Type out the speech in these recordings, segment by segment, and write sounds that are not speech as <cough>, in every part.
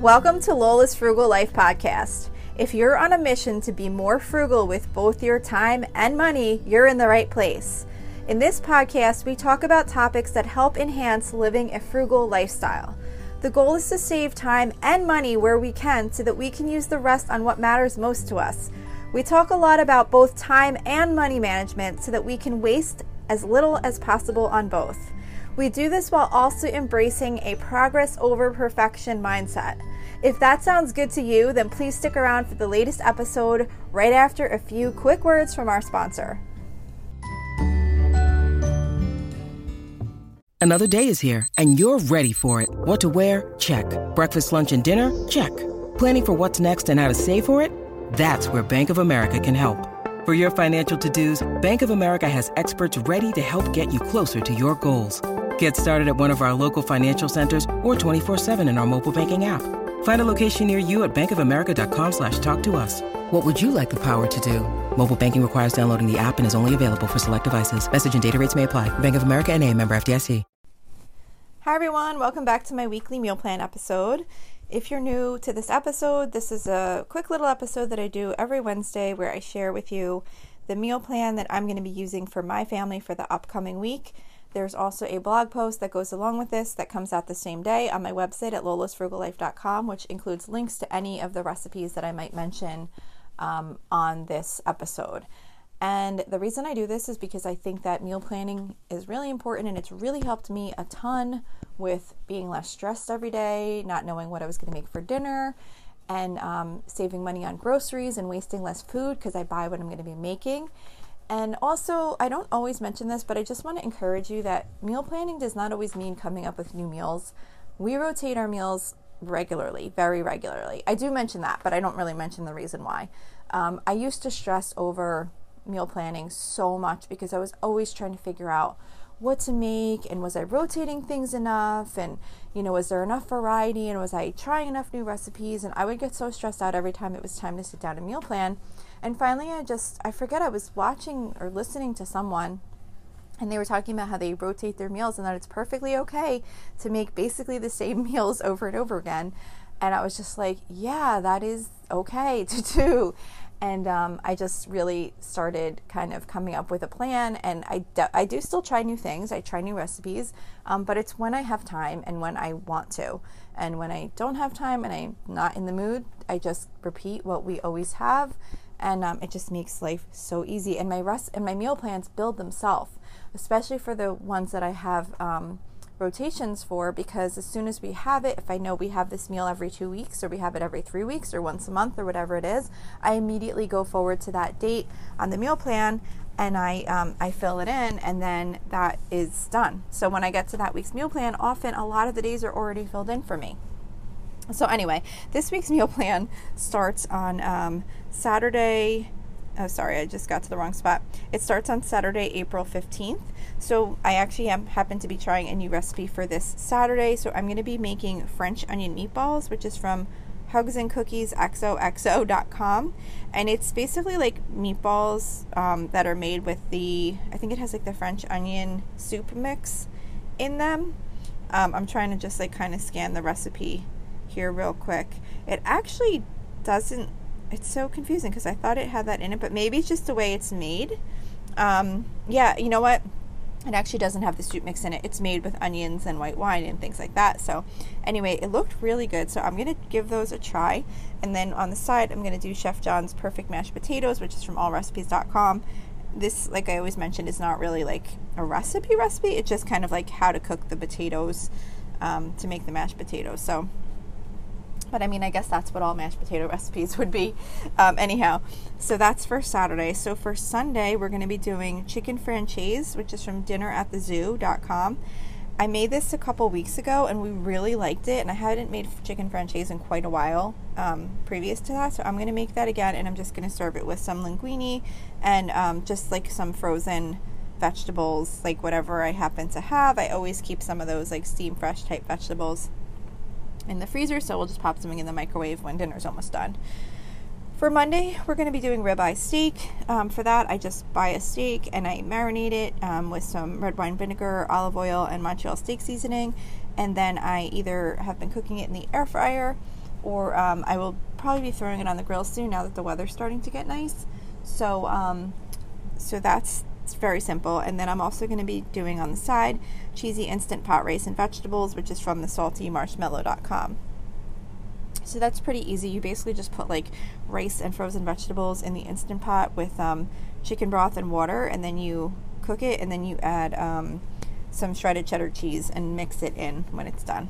Welcome to Lola's Frugal Life Podcast. If you're on a mission to be more frugal with both your time and money, you're in the right place. In this podcast, we talk about topics that help enhance living a frugal lifestyle. The goal is to save time and money where we can so that we can use the rest on what matters most to us. We talk a lot about both time and money management so that we can waste as little as possible on both. We do this while also embracing a progress over perfection mindset. If that sounds good to you, then please stick around for the latest episode right after a few quick words from our sponsor. Another day is here, and you're ready for it. What to wear? Check. Breakfast, lunch, and dinner? Check. Planning for what's next and how to save for it? That's where Bank of America can help. For your financial to dos, Bank of America has experts ready to help get you closer to your goals. Get started at one of our local financial centers or 24-7 in our mobile banking app. Find a location near you at bankofamerica.com slash talk to us. What would you like the power to do? Mobile banking requires downloading the app and is only available for select devices. Message and data rates may apply. Bank of America and a member FDIC. Hi everyone, welcome back to my weekly meal plan episode. If you're new to this episode, this is a quick little episode that I do every Wednesday where I share with you the meal plan that I'm going to be using for my family for the upcoming week. There's also a blog post that goes along with this that comes out the same day on my website at lolasfrugallife.com, which includes links to any of the recipes that I might mention um, on this episode. And the reason I do this is because I think that meal planning is really important and it's really helped me a ton with being less stressed every day, not knowing what I was going to make for dinner, and um, saving money on groceries and wasting less food because I buy what I'm going to be making. And also, I don't always mention this, but I just want to encourage you that meal planning does not always mean coming up with new meals. We rotate our meals regularly, very regularly. I do mention that, but I don't really mention the reason why. Um, I used to stress over meal planning so much because I was always trying to figure out what to make and was I rotating things enough and you know was there enough variety and was I trying enough new recipes and I would get so stressed out every time it was time to sit down and meal plan and finally, I just, I forget, I was watching or listening to someone and they were talking about how they rotate their meals and that it's perfectly okay to make basically the same <laughs> meals over and over again. And I was just like, yeah, that is okay to do. And um, I just really started kind of coming up with a plan. And I, I do still try new things, I try new recipes, um, but it's when I have time and when I want to. And when I don't have time and I'm not in the mood, I just repeat what we always have and um, it just makes life so easy. And my rest and my meal plans build themselves, especially for the ones that I have um, rotations for. Because as soon as we have it, if I know we have this meal every two weeks, or we have it every three weeks, or once a month, or whatever it is, I immediately go forward to that date on the meal plan. And I, um, I fill it in, and then that is done. So when I get to that week's meal plan, often a lot of the days are already filled in for me. So, anyway, this week's meal plan starts on um, Saturday. Oh, sorry, I just got to the wrong spot. It starts on Saturday, April 15th. So, I actually am, happen to be trying a new recipe for this Saturday. So, I'm going to be making French onion meatballs, which is from Hugs and Cookies XOXO.com. And it's basically like meatballs um, that are made with the, I think it has like the French onion soup mix in them. Um, I'm trying to just like kind of scan the recipe here real quick. It actually doesn't, it's so confusing because I thought it had that in it, but maybe it's just the way it's made. Um, yeah, you know what? It actually doesn't have the soup mix in it. It's made with onions and white wine and things like that. So, anyway, it looked really good. So, I'm going to give those a try. And then on the side, I'm going to do Chef John's Perfect Mashed Potatoes, which is from allrecipes.com. This, like I always mentioned, is not really like a recipe recipe. It's just kind of like how to cook the potatoes um, to make the mashed potatoes. So, but I mean, I guess that's what all mashed potato <laughs> recipes would be. Um, anyhow, so that's for Saturday. So for Sunday, we're going to be doing chicken francese, which is from dinneratthezoo.com. I made this a couple weeks ago and we really liked it, and I hadn't made chicken francese in quite a while um, previous to that. So I'm going to make that again, and I'm just going to serve it with some linguine and um, just like some frozen vegetables, like whatever I happen to have. I always keep some of those like steam fresh type vegetables in the freezer, so we'll just pop something in the microwave when dinner's almost done. For Monday, we're going to be doing ribeye steak. Um, for that, I just buy a steak and I marinate it um, with some red wine vinegar, olive oil, and Montreal steak seasoning. And then I either have been cooking it in the air fryer or um, I will probably be throwing it on the grill soon now that the weather's starting to get nice. So, um, so that's it's very simple. And then I'm also going to be doing on the side cheesy instant pot rice and vegetables, which is from the saltymarshmallow.com. So that's pretty easy. You basically just put like rice and frozen vegetables in the instant pot with um, chicken broth and water, and then you cook it, and then you add um, some shredded cheddar cheese and mix it in when it's done.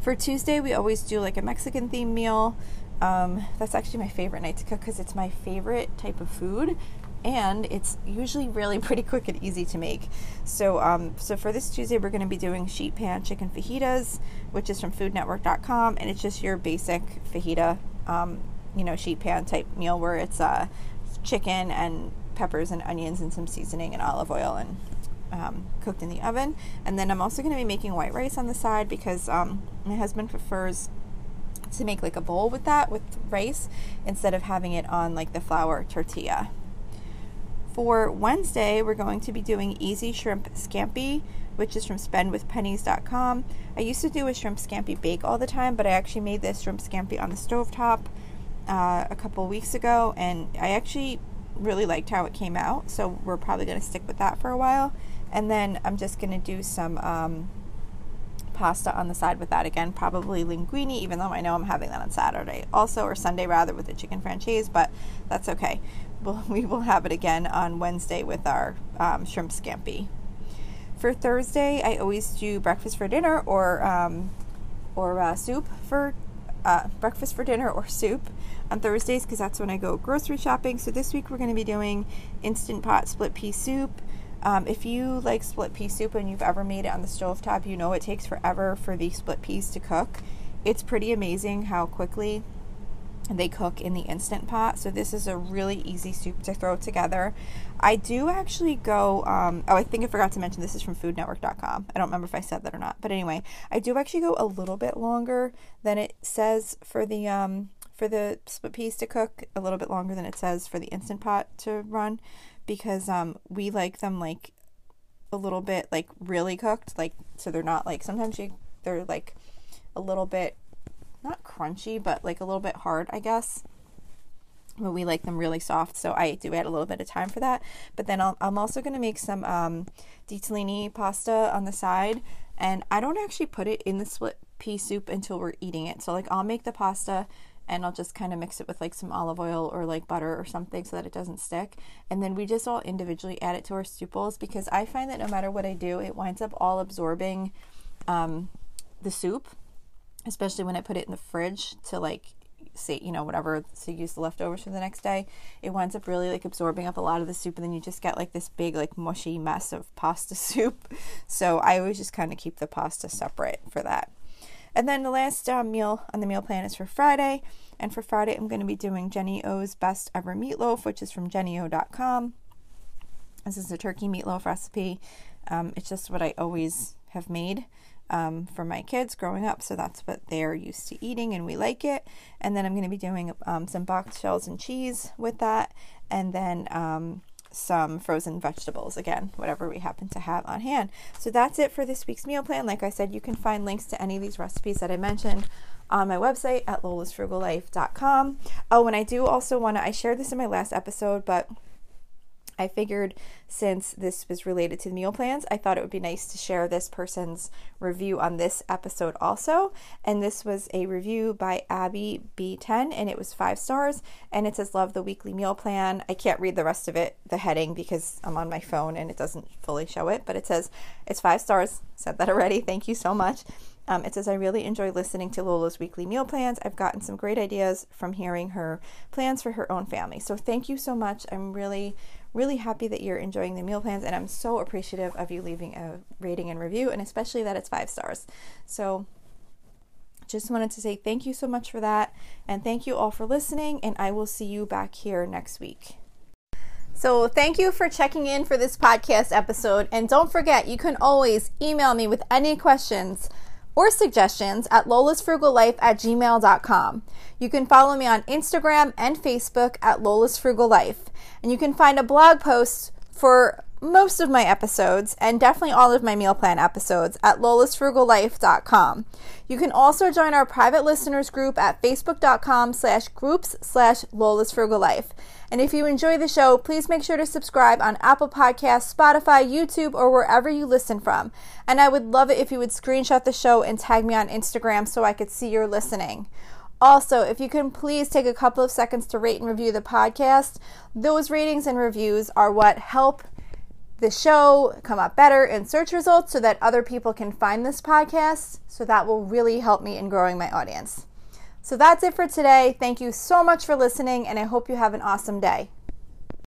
For Tuesday, we always do like a Mexican themed meal. Um, that's actually my favorite night to cook because it's my favorite type of food and it's usually really <laughs> pretty quick and easy to make. So, um, so for this Tuesday, we're going to be doing sheet pan chicken fajitas, which is from FoodNetwork.com, and it's just your basic fajita, um, you know, sheet pan type meal where it's uh, chicken and peppers and onions and some seasoning and olive oil and um, cooked in the oven. And then I'm also going to be making white rice on the side because um, my husband prefers to make like a bowl with that with rice instead of having it on like the flour tortilla. For Wednesday, we're going to be doing Easy Shrimp Scampi, which is from spendwithpennies.com. I used to do a shrimp scampi bake all the time, but I actually made this shrimp scampi on the stove top uh, a couple weeks ago, and I actually really liked how it came out, so we're probably going to stick with that for a while. And then I'm just going to do some um, pasta on the side with that again, probably linguine, even though I know I'm having that on Saturday also, or Sunday rather, with the chicken francese, but that's okay. We'll, <laughs> we will have it again on Wednesday with our um, shrimp scampi. For Thursday, I always do breakfast for dinner or um, or uh, soup for uh, breakfast for dinner or soup on Thursdays because that's when I go grocery shopping. So this week we're going to be doing instant pot split pea soup um, if you like split pea soup and you've ever made it on the stove top, you know it takes forever for the split peas to cook. It's pretty amazing how quickly they cook in the instant pot. So this is a really easy soup to throw together. I do actually go. Um, oh, I think I forgot to mention this is from FoodNetwork.com. I don't remember if I said that or not, but anyway, I do actually go a little bit longer than it says for the um, for the split peas to cook. A little bit longer than it says for the instant pot to run because um we like them like a little bit like really cooked like so they're not like sometimes you they're like a little bit not crunchy but like a little bit hard I guess. But we like them really soft so I do add a little bit of time for that. But then i am also going to make some um, ditalini pasta on the side and I don't actually put it in the split pea soup until we're eating it. So like I'll make the pasta and I'll just kind of mix it with like some olive oil or like butter or something so that it doesn't stick. And then we just all individually add it to our soup bowls because I find that no matter what I do, it winds up all absorbing um, the soup, especially when I put it in the fridge to like say you know whatever to use the leftovers for the next day. It winds up really like absorbing up a lot of the soup and then you just get like this big like mushy mess of pasta <laughs> soup. So i always just kind of keep the pasta separate for that and then the last uh, meal on the meal plan is for Friday. And for Friday, I'm going to be doing Jenny O's Best Ever Meatloaf, which is from jennyo.com. This is a turkey meatloaf recipe. Um, it's just what I always have made um, for my kids growing up, so that's what they're used to eating, and we like it. And then I'm going to be doing um, some boxed shells and cheese with that, and then um, some frozen vegetables again, whatever we happen to have on hand. So that's it for this week's meal plan. Like I said, you can find links to any of these recipes that I mentioned on my website at lolasfrugallife.com. Oh, and I do also want to, I shared this in my last episode, but I figured since this was related to the meal plans, I thought it would be nice to share this person's review on this episode also. And this was a review by Abby B10, and it was five stars. And it says, Love the weekly meal plan. I can't read the rest of it, the heading, because I'm on my phone and it doesn't fully show it, but it says, It's five stars. Said that already. Thank you so much. Um, it says, I really enjoy listening to Lola's weekly meal plans. I've gotten some great ideas from hearing her plans for her own family. So thank you so much. I'm really, really happy that you're enjoying the meal plans, and I'm so appreciative of you leaving a rating and review, and especially that it's five stars. So just wanted to say thank you so much for that, and thank you all for listening, and I will see you back here next week. So, thank you for checking in for this podcast episode. And don't forget, you can always email me with any questions or suggestions at lolasfrugallife at gmail.com. You can follow me on Instagram and Facebook at lolasfrugallife. And you can find a blog post for most of my episodes and definitely all of my meal plan episodes at lolasfrugallife.com. You can also join our private listeners group at facebook.com slash groups slash lolasfrugallife. And if you enjoy the show, please make sure to subscribe on Apple Podcasts, Spotify, YouTube, or wherever you listen from. And I would love it if you would screenshot the show and tag me on Instagram so I could see you're listening. Also, if you can please take a couple of seconds to rate and review the podcast, those ratings and reviews are what help the show come up better in search results so that other people can find this podcast. So that will really help me in growing my audience. So that's it for today. Thank you so much for listening, and I hope you have an awesome day.